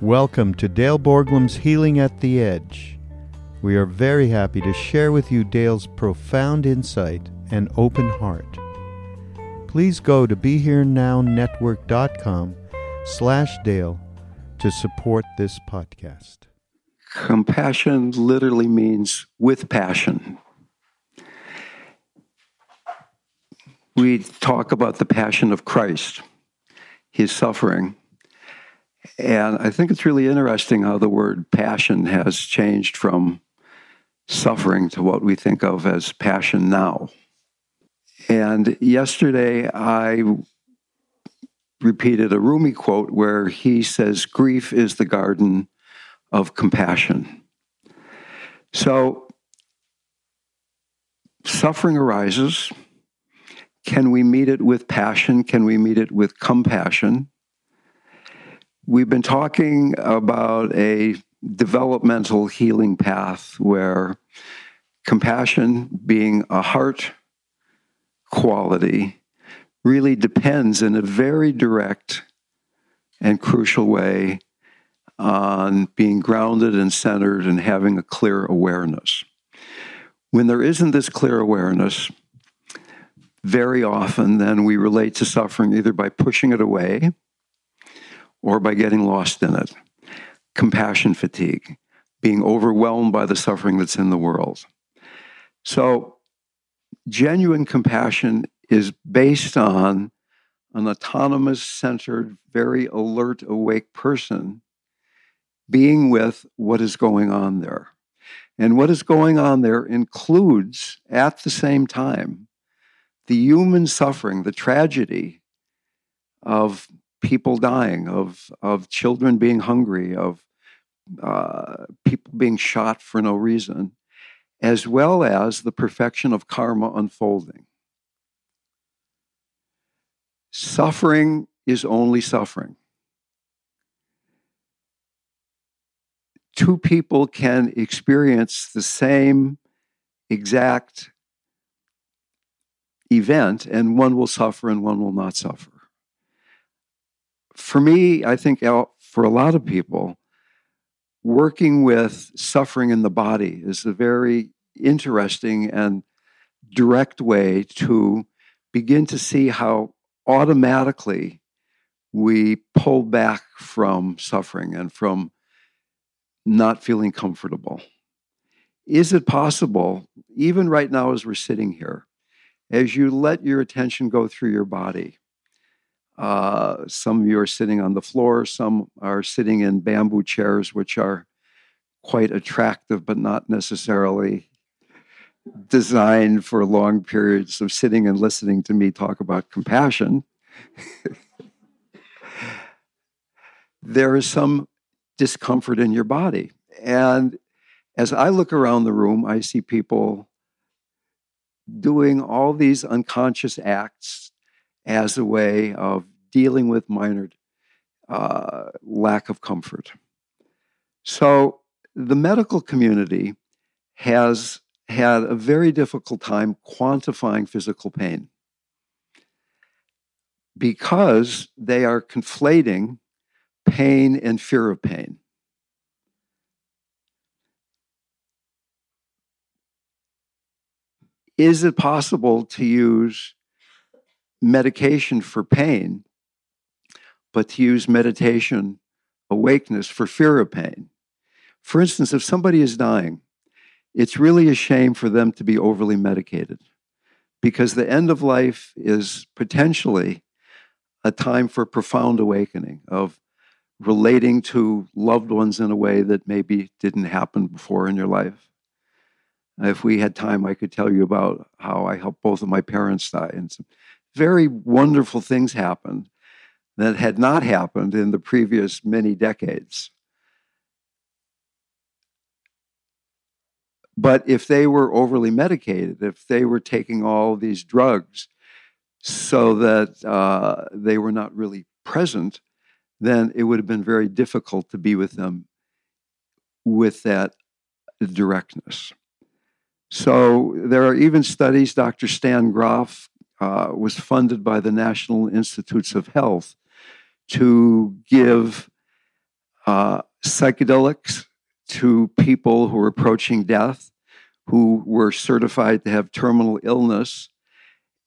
Welcome to Dale Borglum's Healing at the Edge. We are very happy to share with you Dale's profound insight and open heart. Please go to BeHereNowNetwork.com slash Dale to support this podcast. Compassion literally means with passion. We talk about the passion of Christ, his suffering. And I think it's really interesting how the word passion has changed from suffering to what we think of as passion now. And yesterday I repeated a Rumi quote where he says, Grief is the garden of compassion. So, suffering arises. Can we meet it with passion? Can we meet it with compassion? We've been talking about a developmental healing path where compassion, being a heart quality, really depends in a very direct and crucial way on being grounded and centered and having a clear awareness. When there isn't this clear awareness, very often then we relate to suffering either by pushing it away or by getting lost in it. Compassion fatigue, being overwhelmed by the suffering that's in the world. So, genuine compassion is based on an autonomous, centered, very alert, awake person being with what is going on there. And what is going on there includes, at the same time, the human suffering, the tragedy of people dying, of, of children being hungry, of uh, people being shot for no reason, as well as the perfection of karma unfolding. Suffering is only suffering. Two people can experience the same exact event, and one will suffer and one will not suffer for me, I think for a lot of people, working with suffering in the body is a very interesting and direct way to begin to see how automatically we pull back from suffering and from not feeling comfortable. Is it possible, even right now as we're sitting here, as you let your attention go through your body, uh, some of you are sitting on the floor, some are sitting in bamboo chairs, which are quite attractive, but not necessarily designed for long periods of sitting and listening to me talk about compassion. there is some discomfort in your body. And as I look around the room, I see people doing all these unconscious acts as a way of dealing with minor uh, lack of comfort. So the medical community has had a very difficult time quantifying physical pain because they are conflating pain and fear of pain. Is it possible to use medication for pain, but to use meditation awakeness for fear of pain. For instance, if somebody is dying, it's really a shame for them to be overly medicated because the end of life is potentially a time for profound awakening of relating to loved ones in a way that maybe didn't happen before in your life. If we had time, I could tell you about how I helped both of my parents die, and very wonderful things happened that had not happened in the previous many decades. But if they were overly medicated, if they were taking all these drugs so that uh, they were not really present, then it would have been very difficult to be with them with that directness. So there are even studies, Dr. Stan Grof uh, was funded by the National Institutes of Health to give uh, psychedelics to people who were approaching death, who were certified to have terminal illness.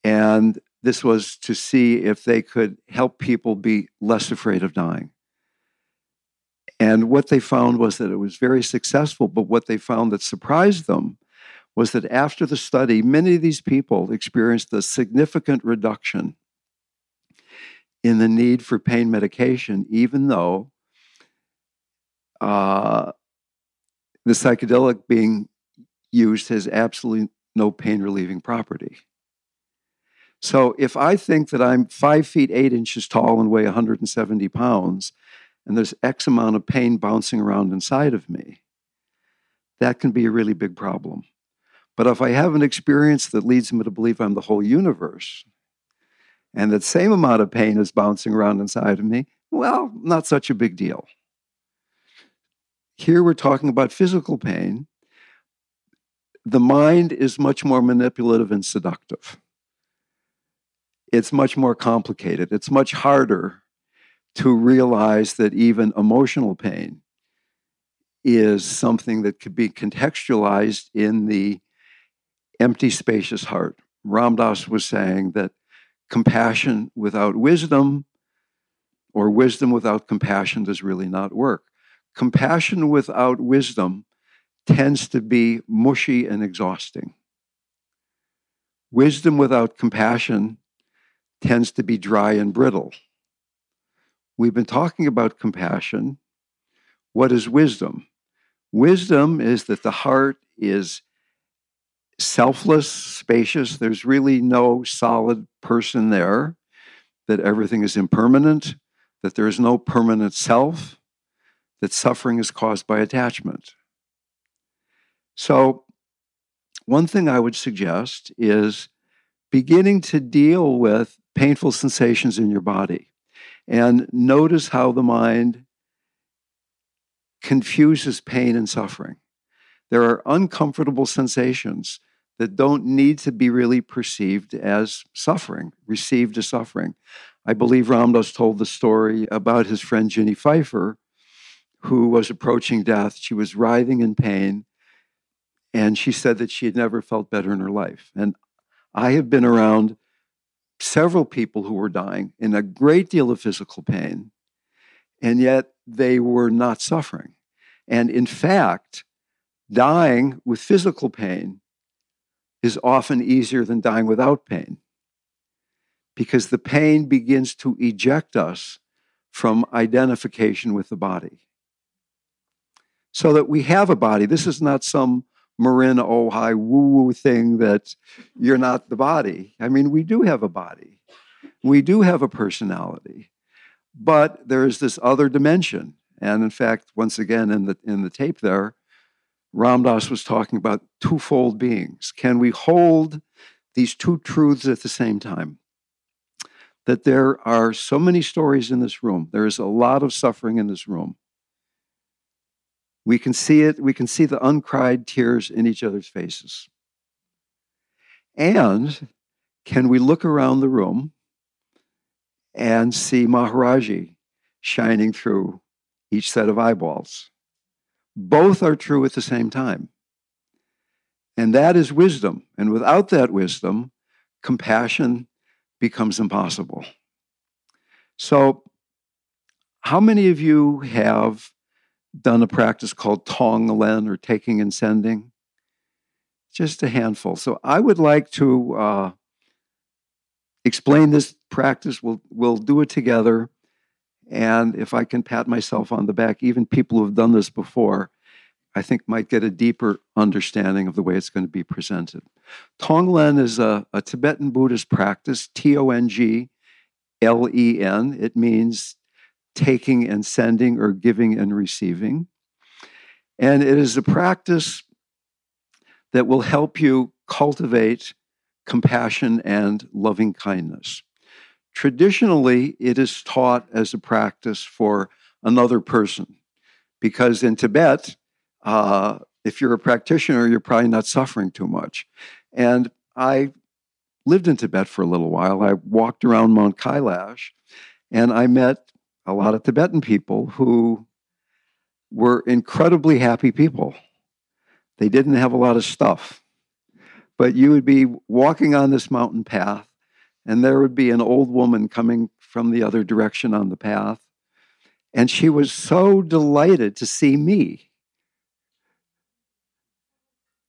And this was to see if they could help people be less afraid of dying. And what they found was that it was very successful, but what they found that surprised them was that after the study, many of these people experienced a significant reduction in the need for pain medication, even though uh, the psychedelic being used has absolutely no pain relieving property. So if I think that I'm five feet eight inches tall and weigh 170 pounds, and there's X amount of pain bouncing around inside of me, that can be a really big problem. But if I have an experience that leads me to believe I'm the whole universe, and that same amount of pain is bouncing around inside of me, well, not such a big deal. Here we're talking about physical pain. The mind is much more manipulative and seductive. It's much more complicated. It's much harder to realize that even emotional pain is something that could be contextualized in the empty, spacious heart. Ram Dass was saying that compassion without wisdom or wisdom without compassion does really not work. Compassion without wisdom tends to be mushy and exhausting. Wisdom without compassion tends to be dry and brittle. We've been talking about compassion. What is wisdom? Wisdom is that the heart is selfless, spacious. There's really no solid person there, that everything is impermanent, that there is no permanent self, that suffering is caused by attachment. So, one thing I would suggest is beginning to deal with painful sensations in your body and notice how the mind confuses pain and suffering. There are uncomfortable sensations that don't need to be really perceived as suffering, received as suffering. I believe Ram Dass told the story about his friend Ginny Pfeiffer, who was approaching death. She was writhing in pain, and she said that she had never felt better in her life. And I have been around several people who were dying in a great deal of physical pain, and yet they were not suffering. And in fact, dying with physical pain is often easier than dying without pain because the pain begins to eject us from identification with the body. So that we have a body. This is not some Marin Ojai woo woo thing that you're not the body. I mean, we do have a body, we do have a personality, but there is this other dimension. And in fact, once again, in the, in the tape there, Ram Dass was talking about twofold beings. Can we hold these two truths at the same time? That there are so many stories in this room, there is a lot of suffering in this room. We can see it, we can see the uncried tears in each other's faces. And can we look around the room and see Maharaji shining through each set of eyeballs? Both are true at the same time. And that is wisdom. And without that wisdom, compassion becomes impossible. So, how many of you have done a practice called Tonglen or taking and sending? Just a handful. So, I would like to uh, explain this practice. We'll, we'll do it together. And if I can pat myself on the back, even people who have done this before, I think might get a deeper understanding of the way it's going to be presented. Tonglen is a, a Tibetan Buddhist practice, T O N G L E N. It means taking and sending or giving and receiving. And it is a practice that will help you cultivate compassion and loving kindness. Traditionally, it is taught as a practice for another person because in Tibet, uh, if you're a practitioner, you're probably not suffering too much. And I lived in Tibet for a little while. I walked around Mount Kailash and I met a lot of Tibetan people who were incredibly happy people. They didn't have a lot of stuff. But you would be walking on this mountain path, and there would be an old woman coming from the other direction on the path. And she was so delighted to see me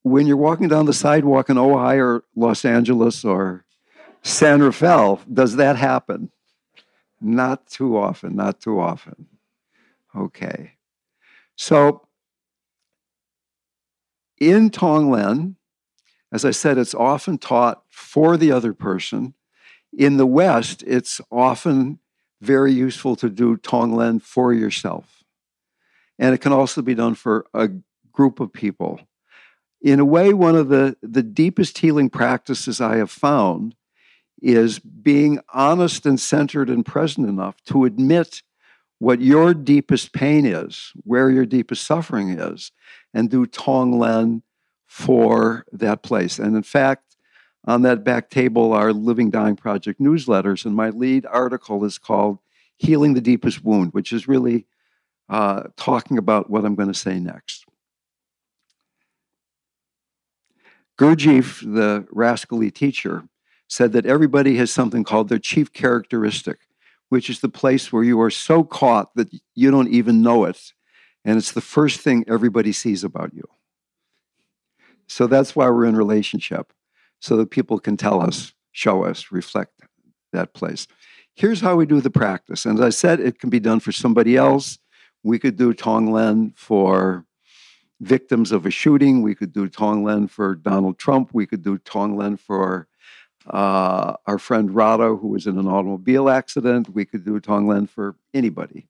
when you're walking down the sidewalk in Ojai or Los Angeles or San Rafael, does that happen? Not too often, not too often. Okay. So in Tonglen, as I said, it's often taught for the other person. In the West, it's often very useful to do Tonglen for yourself. And it can also be done for a group of people in a way, one of the, the deepest healing practices I have found is being honest and centered and present enough to admit what your deepest pain is, where your deepest suffering is, and do Tonglen for that place. And in fact, on that back table are Living Dying Project newsletters, and my lead article is called Healing the Deepest Wound, which is really uh, talking about what I'm going to say next. Gurdjieff, the rascally teacher, said that everybody has something called their chief characteristic, which is the place where you are so caught that you don't even know it. And it's the first thing everybody sees about you. So that's why we're in relationship, so that people can tell us, show us, reflect that place. Here's how we do the practice. And as I said, it can be done for somebody else. We could do Tonglen for victims of a shooting. We could do Tonglen for Donald Trump. We could do Tonglen for uh, our friend Radha, who was in an automobile accident. We could do Tonglen for anybody.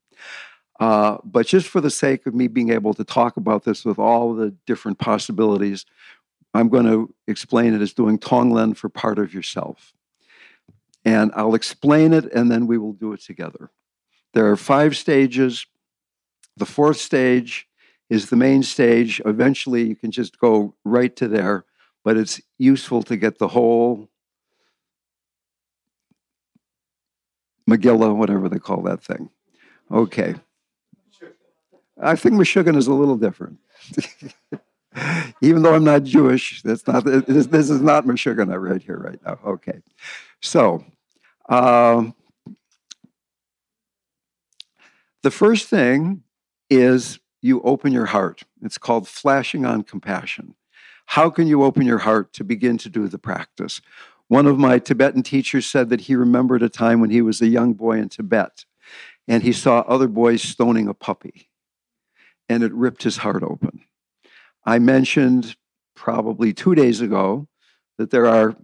Uh, but just for the sake of me being able to talk about this with all the different possibilities, I'm going to explain it as doing Tonglen for part of yourself. And I'll explain it and then we will do it together. There are five stages. The fourth stage is the main stage. Eventually, you can just go right to there, but it's useful to get the whole Megillah, whatever they call that thing. Okay. I think Meshuggah is a little different. Even though I'm not Jewish, that's not this, this is not Meshuggah right here right now. Okay. So, um, the first thing is you open your heart. It's called flashing on compassion. How can you open your heart to begin to do the practice? One of my Tibetan teachers said that he remembered a time when he was a young boy in Tibet and he saw other boys stoning a puppy and it ripped his heart open. I mentioned probably two days ago that there are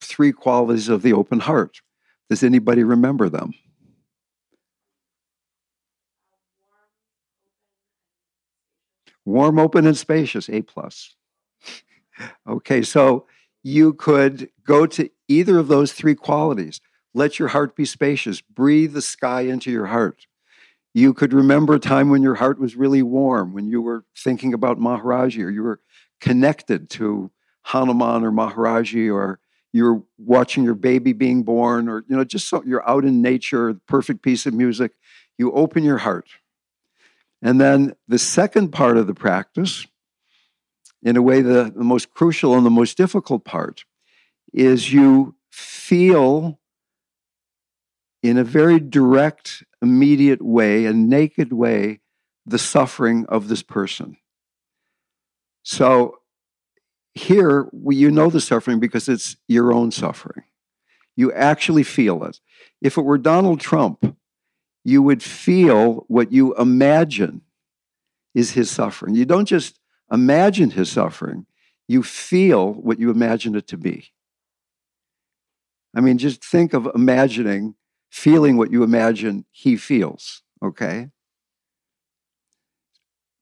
three qualities of the open heart. Does anybody remember them? warm, open, and spacious, A plus. okay, so you could go to either of those three qualities. Let your heart be spacious. Breathe the sky into your heart. You could remember a time when your heart was really warm, when you were thinking about Maharaji, or you were connected to Hanuman or Maharaji, or you're watching your baby being born, or you know, just so you're out in nature, perfect piece of music. You open your heart. And then the second part of the practice, in a way, the, the most crucial and the most difficult part, is you feel in a very direct, immediate way, a naked way, the suffering of this person. So here, you know the suffering because it's your own suffering. You actually feel it. If it were Donald Trump, you would feel what you imagine is his suffering. You don't just imagine his suffering, you feel what you imagine it to be. I mean, just think of imagining, feeling what you imagine he feels, okay?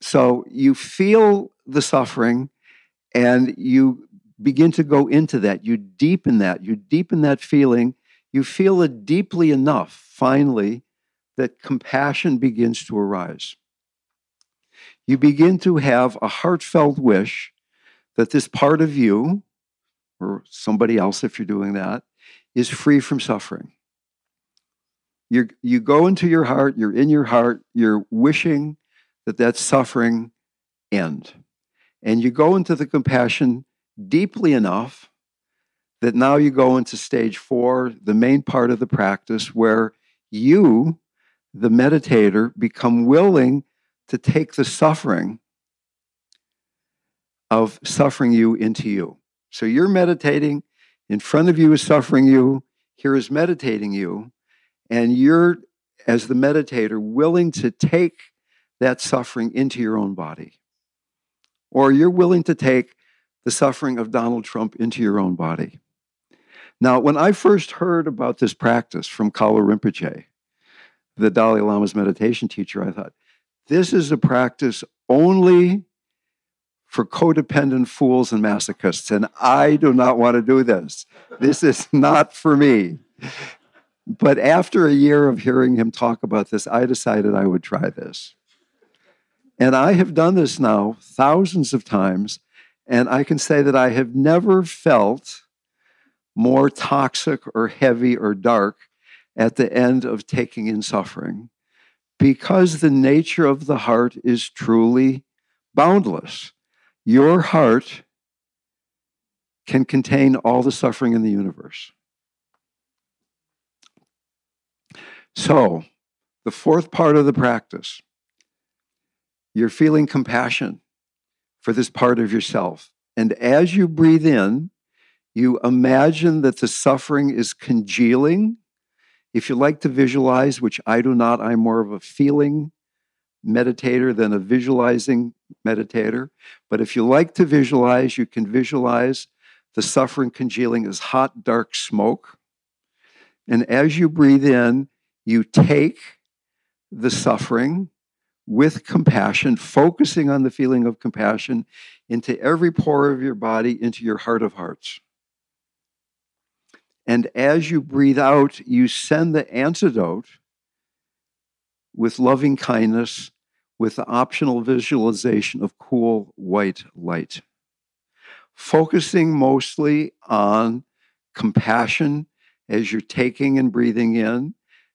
So you feel the suffering and you begin to go into that. You deepen that. You deepen that feeling. You feel it deeply enough, finally, that compassion begins to arise. You begin to have a heartfelt wish that this part of you, or somebody else if you're doing that, is free from suffering. You you go into your heart, you're in your heart, you're wishing that that suffering end. And you go into the compassion deeply enough that now you go into stage four, the main part of the practice, where you, the meditator, become willing to take the suffering of suffering you into you. So you're meditating, in front of you is suffering you, here is meditating you, and you're, as the meditator, willing to take that suffering into your own body. Or you're willing to take the suffering of Donald Trump into your own body. Now, when I first heard about this practice from Kalu Rinpoche, the Dalai Lama's meditation teacher, I thought, this is a practice only for codependent fools and masochists, and I do not want to do this. This is not for me. But after a year of hearing him talk about this, I decided I would try this. And I have done this now thousands of times, and I can say that I have never felt more toxic or heavy or dark at the end of taking in suffering because the nature of the heart is truly boundless. Your heart can contain all the suffering in the universe. So, the fourth part of the practice, you're feeling compassion for this part of yourself. And as you breathe in, you imagine that the suffering is congealing. If you like to visualize, which I do not, I'm more of a feeling meditator than a visualizing meditator. But if you like to visualize, you can visualize the suffering congealing as hot, dark smoke. And as you breathe in, you take the suffering with compassion, focusing on the feeling of compassion into every pore of your body, into your heart of hearts. And as you breathe out, you send the antidote with loving kindness with the optional visualization of cool white light. Focusing mostly on compassion as you're taking and breathing in,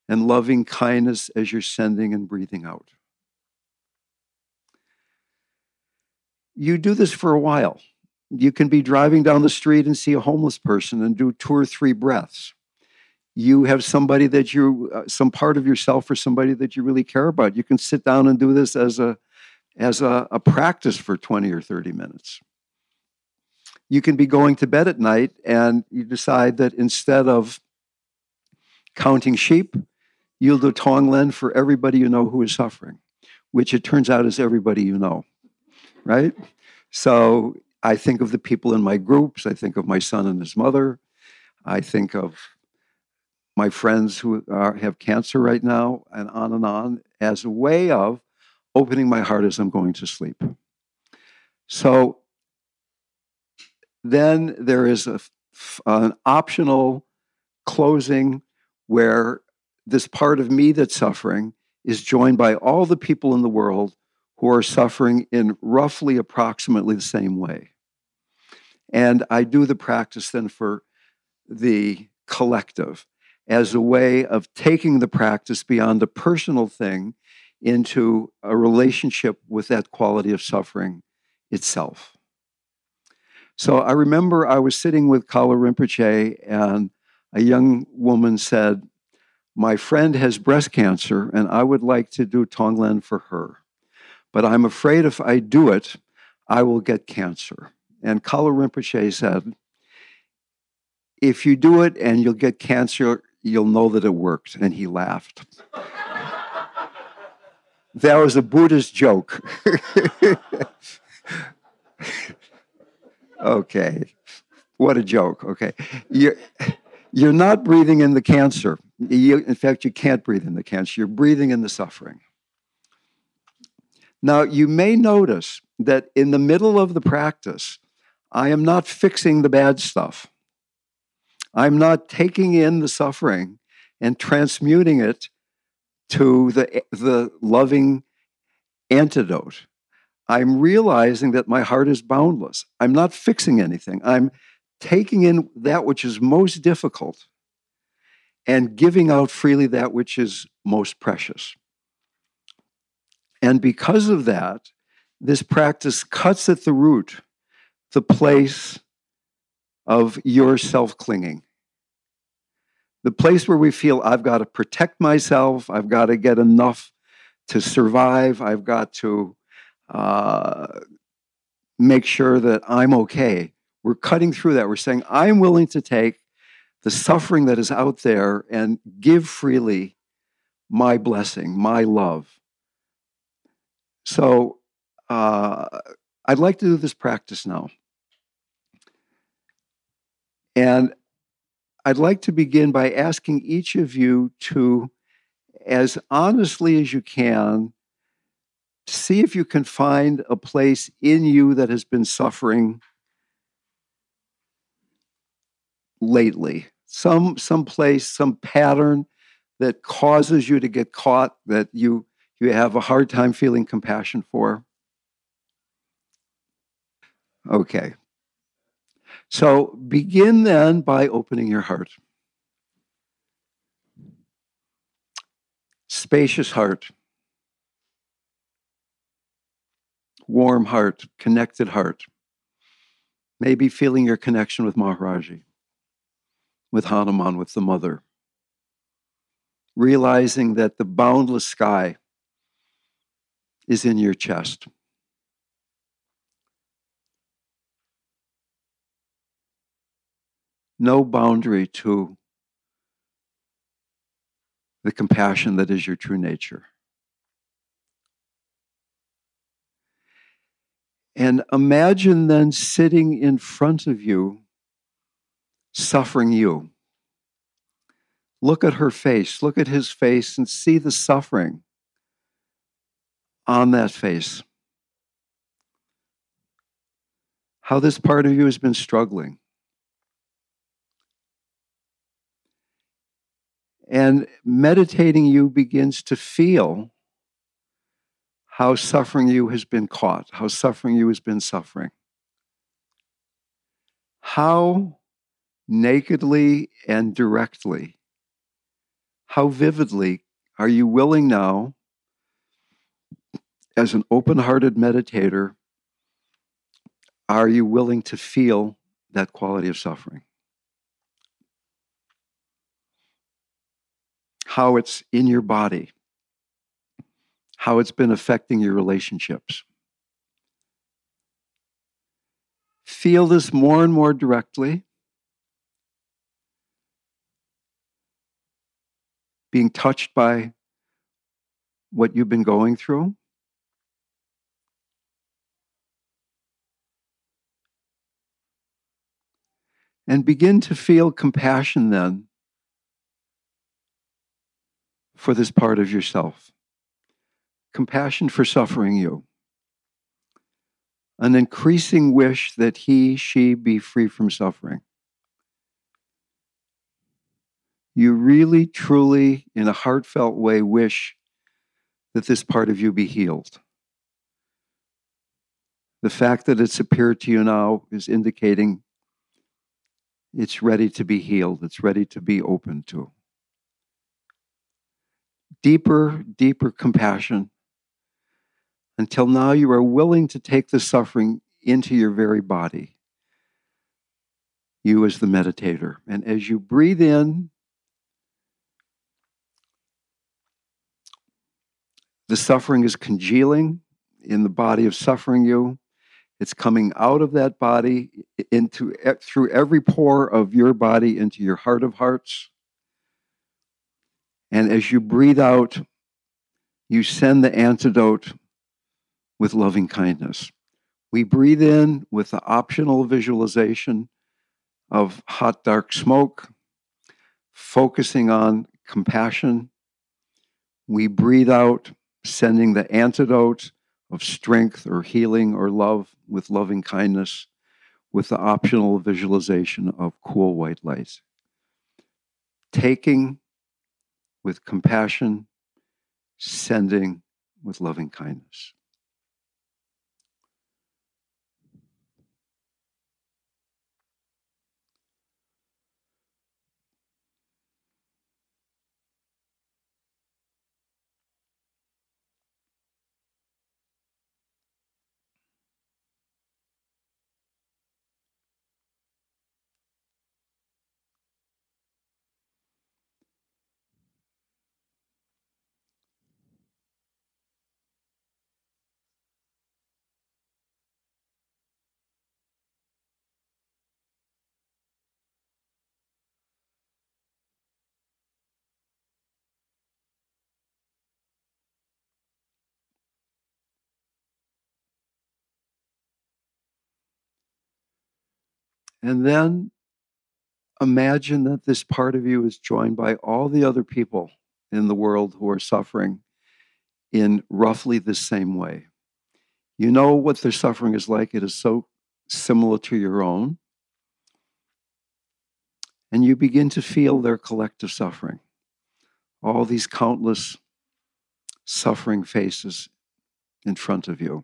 and loving kindness as you're sending and breathing out. You do this for a while. You can be driving down the street and see a homeless person and do two or three breaths you have somebody that you uh, some part of yourself or somebody that you really care about you can sit down and do this as a as a, a practice for 20 or 30 minutes you can be going to bed at night and you decide that instead of counting sheep you'll do tonglen for everybody you know who is suffering which it turns out is everybody you know right? So i think of the people in my groups. I think of my son and his mother. I think of my friends who are, have cancer right now, and on and on, as a way of opening my heart as I'm going to sleep. So then there is a, an optional closing where this part of me that's suffering is joined by all the people in the world who are suffering in roughly approximately the same way. And I do the practice then for the collective as a way of taking the practice beyond the personal thing into a relationship with that quality of suffering itself. So I remember I was sitting with Kalu Rinpoche, and a young woman said, My friend has breast cancer, and I would like to do Tonglen for her. But I'm afraid if I do it, I will get cancer. And Kalu Rinpoche said, if you do it and you'll get cancer, you'll know that it worked. And he laughed. that was a Buddhist joke. okay. What a joke. Okay. You're, you're not breathing in the cancer. You, in fact, you can't breathe in the cancer. You're breathing in the suffering. Now, you may notice that in the middle of the practice, I am not fixing the bad stuff. I'm not taking in the suffering and transmuting it to the, the loving antidote. I'm realizing that my heart is boundless. I'm not fixing anything. I'm taking in that which is most difficult and giving out freely that which is most precious. And because of that, this practice cuts at the root the place of your self clinging. The place where we feel I've got to protect myself, I've got to get enough to survive, I've got to uh, make sure that I'm okay. We're cutting through that. We're saying, I'm willing to take the suffering that is out there and give freely my blessing, my love. So uh, I'd like to do this practice now. And I'd like to begin by asking each of you to, as honestly as you can, see if you can find a place in you that has been suffering lately some some place some pattern that causes you to get caught that you you have a hard time feeling compassion for? Okay. So begin then by opening your heart. Spacious heart. Warm heart connected heart. Maybe feeling your connection with maharaji with Hanuman, with the mother, realizing that the boundless sky is in your chest. No boundary to the compassion that is your true nature. And imagine then sitting in front of you suffering you. Look at her face, look at his face, and see the suffering on that face. How this part of you has been struggling. And meditating you begins to feel how suffering you has been caught, how suffering you has been suffering. How nakedly and directly. How vividly are you willing now, as an open hearted meditator, are you willing to feel that quality of suffering? How it's in your body, how it's been affecting your relationships. Feel this more and more directly. Being touched by what you've been going through? And begin to feel compassion then for this part of yourself. Compassion for suffering you. An increasing wish that he, she be free from suffering you really, truly, in a heartfelt way, wish that this part of you be healed. The fact that it's appeared to you now is indicating it's ready to be healed, it's ready to be open to. Deeper, deeper compassion until now you are willing to take the suffering into your very body. You, as the meditator. And as you breathe in the suffering is congealing in the body of suffering you. It's coming out of that body into through every pore of your body into your heart of hearts. And as you breathe out, you send the antidote with loving kindness. We breathe in with the optional visualization of hot, dark smoke, focusing on compassion. We breathe out, sending the antidote of strength or healing or love with loving kindness, with the optional visualization of cool white light. Taking with compassion, sending with loving kindness. And then imagine that this part of you is joined by all the other people in the world who are suffering in roughly the same way. You know what their suffering is like, it is so similar to your own. And you begin to feel their collective suffering. All these countless suffering faces in front of you.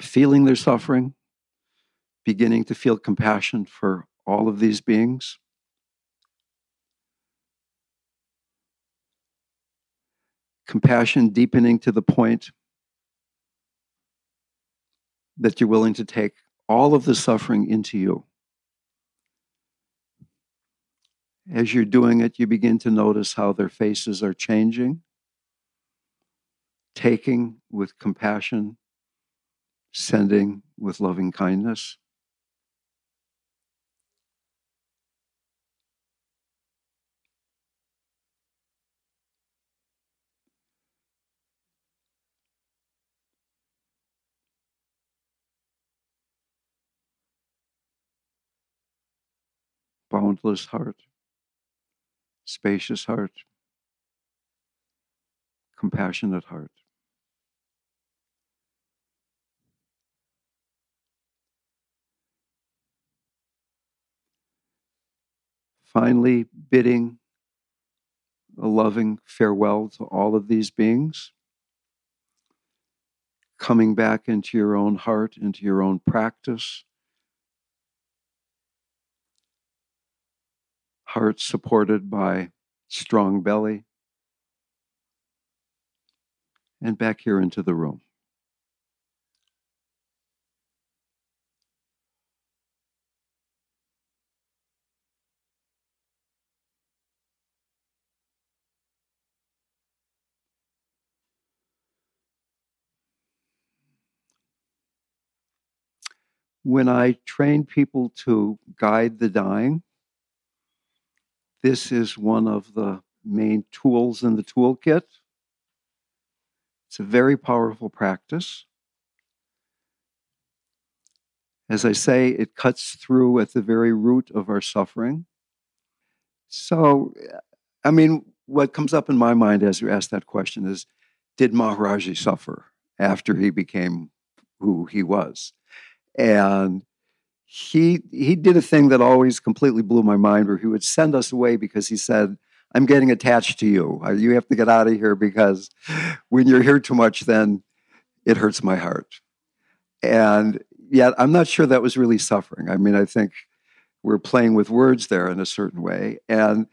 Feeling their suffering, beginning to feel compassion for all of these beings. Compassion deepening to the point that you're willing to take all of the suffering into you. As you're doing it, you begin to notice how their faces are changing, taking with compassion sending with loving kindness. Boundless heart, spacious heart, compassionate heart. Finally bidding a loving farewell to all of these beings, coming back into your own heart, into your own practice. Heart supported by strong belly. And back here into the room. When I train people to guide the dying, this is one of the main tools in the toolkit. It's a very powerful practice. As I say, it cuts through at the very root of our suffering. So, I mean, what comes up in my mind as you ask that question is Did Maharaji suffer after he became who he was? And he he did a thing that always completely blew my mind where he would send us away because he said i'm getting attached to you. Uh, you have to get out of here because when you're here too much then it hurts my heart. And yet i'm not sure that was really suffering. I mean i think we're playing with words there in a certain way. And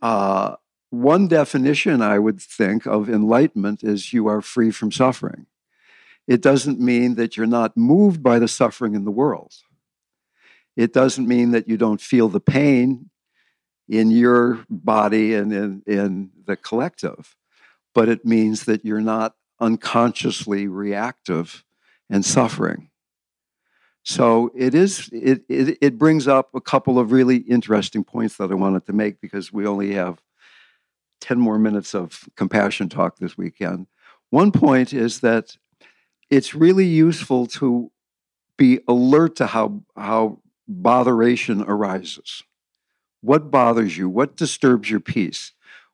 uh, one definition i would think of enlightenment is you are free from suffering it doesn't mean that you're not moved by the suffering in the world. It doesn't mean that you don't feel the pain in your body and in, in the collective, but it means that you're not unconsciously reactive and suffering. So it is it, it, it brings up a couple of really interesting points that I wanted to make because we only have 10 more minutes of compassion talk this weekend. One point is that it's really useful to be alert to how, how botheration arises. What bothers you? What disturbs your peace?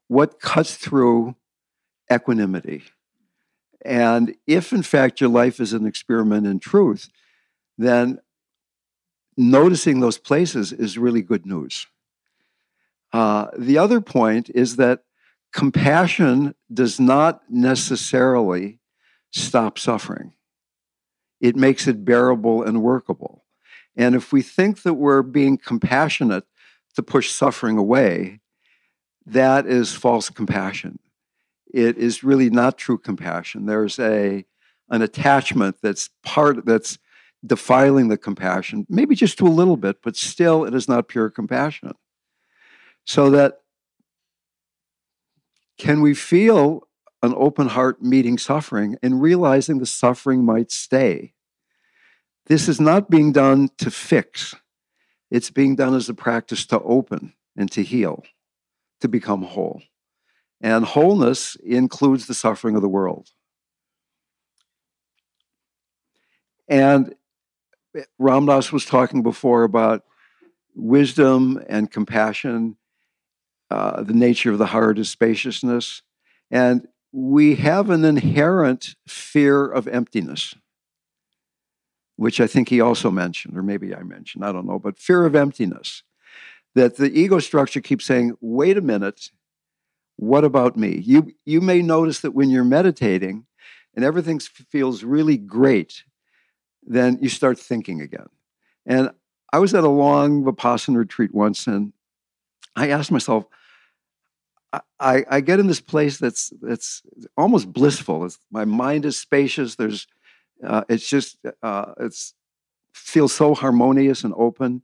What cuts through equanimity? And if, in fact, your life is an experiment in truth, then noticing those places is really good news. Uh, the other point is that compassion does not necessarily stop suffering, it makes it bearable and workable. And if we think that we're being compassionate to push suffering away, that is false compassion. It is really not true compassion. There's a an attachment that's part that's defiling the compassion, maybe just to a little bit, but still it is not pure compassion. So that can we feel an open heart meeting suffering and realizing the suffering might stay? This is not being done to fix, it's being done as a practice to open and to heal, to become whole. And wholeness includes the suffering of the world. And Ram Dass was talking before about wisdom and compassion. Uh, the nature of the heart is spaciousness. And we have an inherent fear of emptiness which I think he also mentioned, or maybe I mentioned, I don't know, but fear of emptiness. That the ego structure keeps saying, wait a minute, what about me? You, you may notice that when you're meditating and everything feels really great, then you start thinking again. And I was at a long Vipassana retreat once, and I asked myself, I, I get in this place that's that's almost blissful. It's, my mind is spacious. There's uh, it's just uh, it's feels so harmonious and open.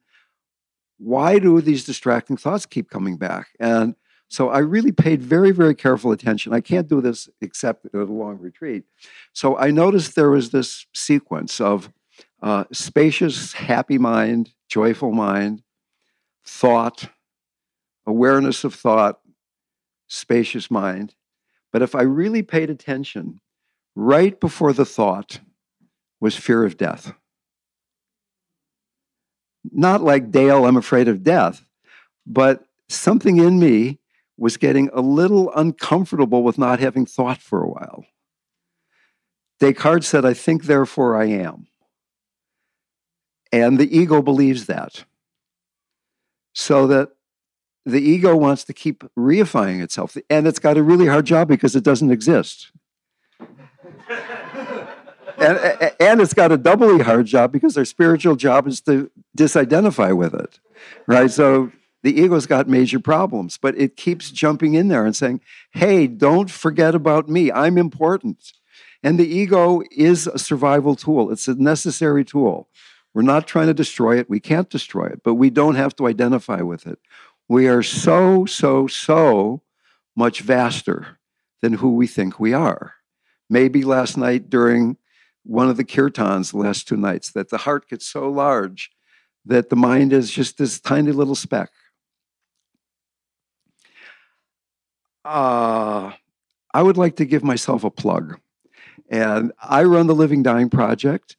Why do these distracting thoughts keep coming back? And so I really paid very, very careful attention. I can't do this except at a long retreat. So I noticed there was this sequence of uh, spacious, happy mind, joyful mind, thought, awareness of thought, spacious mind. But if I really paid attention, right before the thought, was fear of death. Not like Dale, I'm afraid of death, but something in me was getting a little uncomfortable with not having thought for a while. Descartes said, I think, therefore I am. And the ego believes that. So that the ego wants to keep reifying itself. And it's got a really hard job because it doesn't exist and, and it's got a doubly hard job because their spiritual job is to disidentify with it, right? So the ego's got major problems, but it keeps jumping in there and saying, hey, don't forget about me. I'm important. And the ego is a survival tool, it's a necessary tool. We're not trying to destroy it. We can't destroy it, but we don't have to identify with it. We are so, so, so much vaster than who we think we are. Maybe last night during one of the kirtans the last two nights that the heart gets so large that the mind is just this tiny little speck. Uh, I would like to give myself a plug. And I run the Living Dying Project.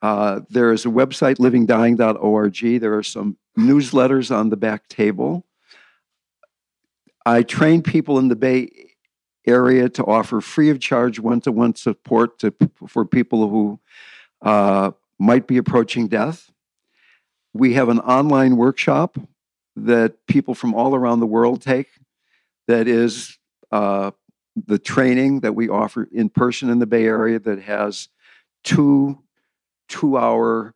Uh, there is a website, livingdying.org. There are some newsletters on the back table. I train people in the Bay area to offer free of charge one to one support to, for people who uh, might be approaching death. We have an online workshop that people from all around the world take that is uh, the training that we offer in person in the Bay Area that has two two hour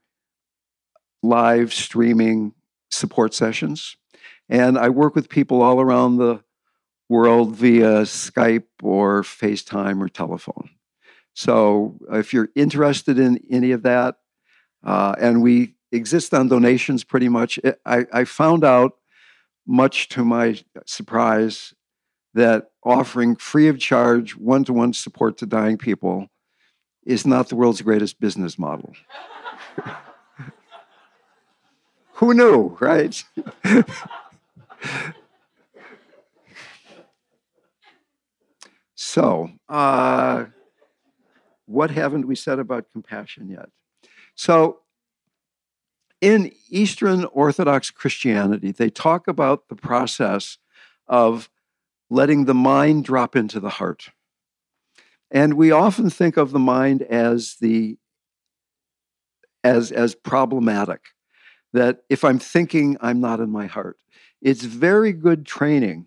live streaming support sessions. And I work with people all around the world via Skype or FaceTime or telephone. So if you're interested in any of that, uh, and we exist on donations pretty much, I, I found out much to my surprise, that offering free of charge one to one support to dying people is not the world's greatest business model. Who knew, right? so, uh, what haven't we said about compassion yet? So, in Eastern Orthodox Christianity, they talk about the process of letting the mind drop into the heart. And we often think of the mind as the as, as problematic, that if I'm thinking, I'm not in my heart. It's very good training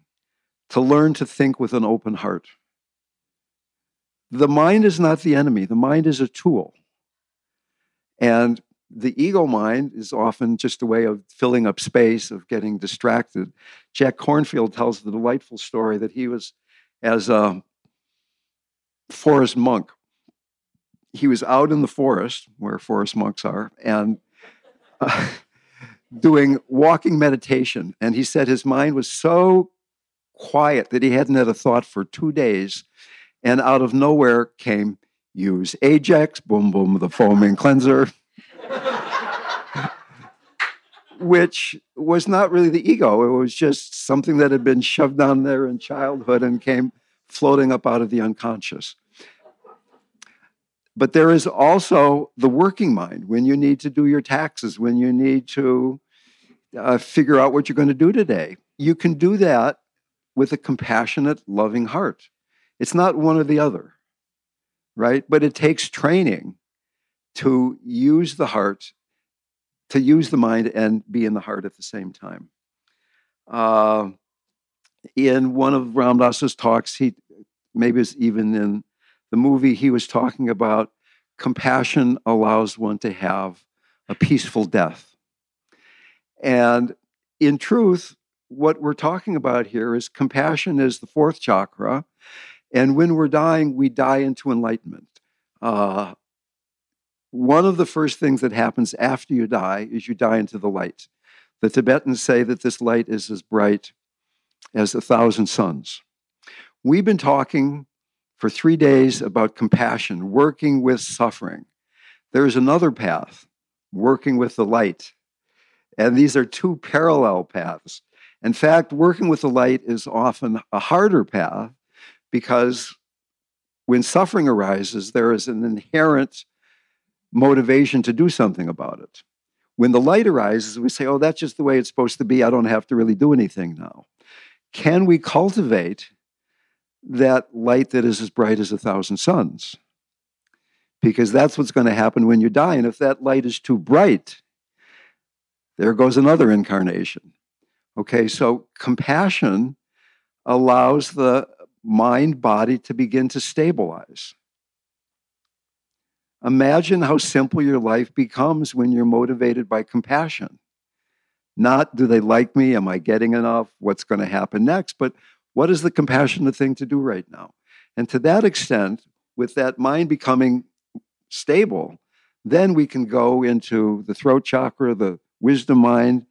to learn to think with an open heart. The mind is not the enemy, the mind is a tool. And the ego mind is often just a way of filling up space, of getting distracted. Jack Kornfield tells the delightful story that he was, as a forest monk, he was out in the forest where forest monks are and uh, doing walking meditation. And he said his mind was so quiet that he hadn't had a thought for two days. And out of nowhere came use Ajax, boom, boom, the foaming cleanser. which was not really the ego. It was just something that had been shoved down there in childhood and came floating up out of the unconscious. But there is also the working mind when you need to do your taxes, when you need to uh, figure out what you're going to do today. You can do that with a compassionate, loving heart. It's not one or the other, right? But it takes training to use the heart, to use the mind and be in the heart at the same time. Uh, in one of Ram Dass's talks, he maybe it's even in the movie, he was talking about compassion allows one to have a peaceful death. And in truth, what we're talking about here is compassion is the fourth chakra. And when we're dying, we die into enlightenment. Uh, one of the first things that happens after you die is you die into the light. The Tibetans say that this light is as bright as a thousand suns. We've been talking for three days about compassion, working with suffering. There's another path, working with the light. And these are two parallel paths. In fact, working with the light is often a harder path because when suffering arises, there is an inherent motivation to do something about it. When the light arises, we say, oh, that's just the way it's supposed to be. I don't have to really do anything now. Can we cultivate that light that is as bright as a thousand suns? Because that's what's going to happen when you die. And if that light is too bright, there goes another incarnation. Okay, so compassion allows the mind body to begin to stabilize. Imagine how simple your life becomes when you're motivated by compassion. Not do they like me? Am I getting enough? What's going to happen next? But what is the compassionate thing to do right now? And to that extent, with that mind becoming stable, then we can go into the throat chakra, the wisdom mind,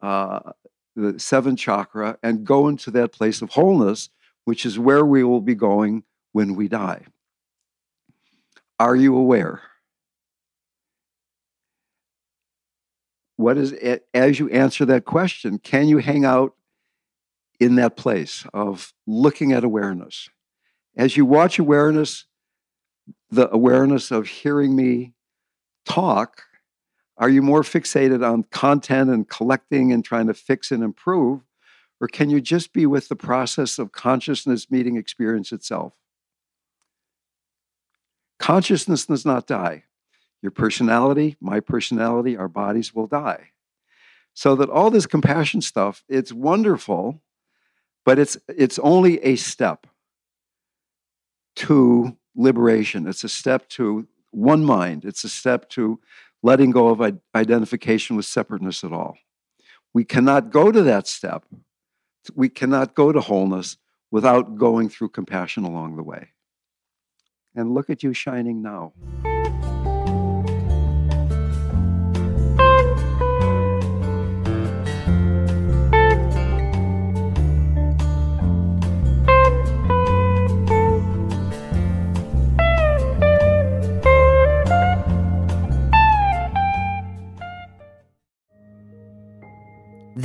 uh, the seventh chakra, and go into that place of wholeness, which is where we will be going when we die. Are you aware? What is it as you answer that question, can you hang out in that place of looking at awareness? As you watch awareness, the awareness of hearing me talk, are you more fixated on content and collecting and trying to fix and improve? Or can you just be with the process of consciousness meeting experience itself? Consciousness does not die. Your personality, my personality, our bodies will die. So that all this compassion stuff, it's wonderful, but it's it's only a step to liberation. It's a step to one mind. It's a step to letting go of identification with separateness at all. We cannot go to that step. We cannot go to wholeness without going through compassion along the way and look at you shining now.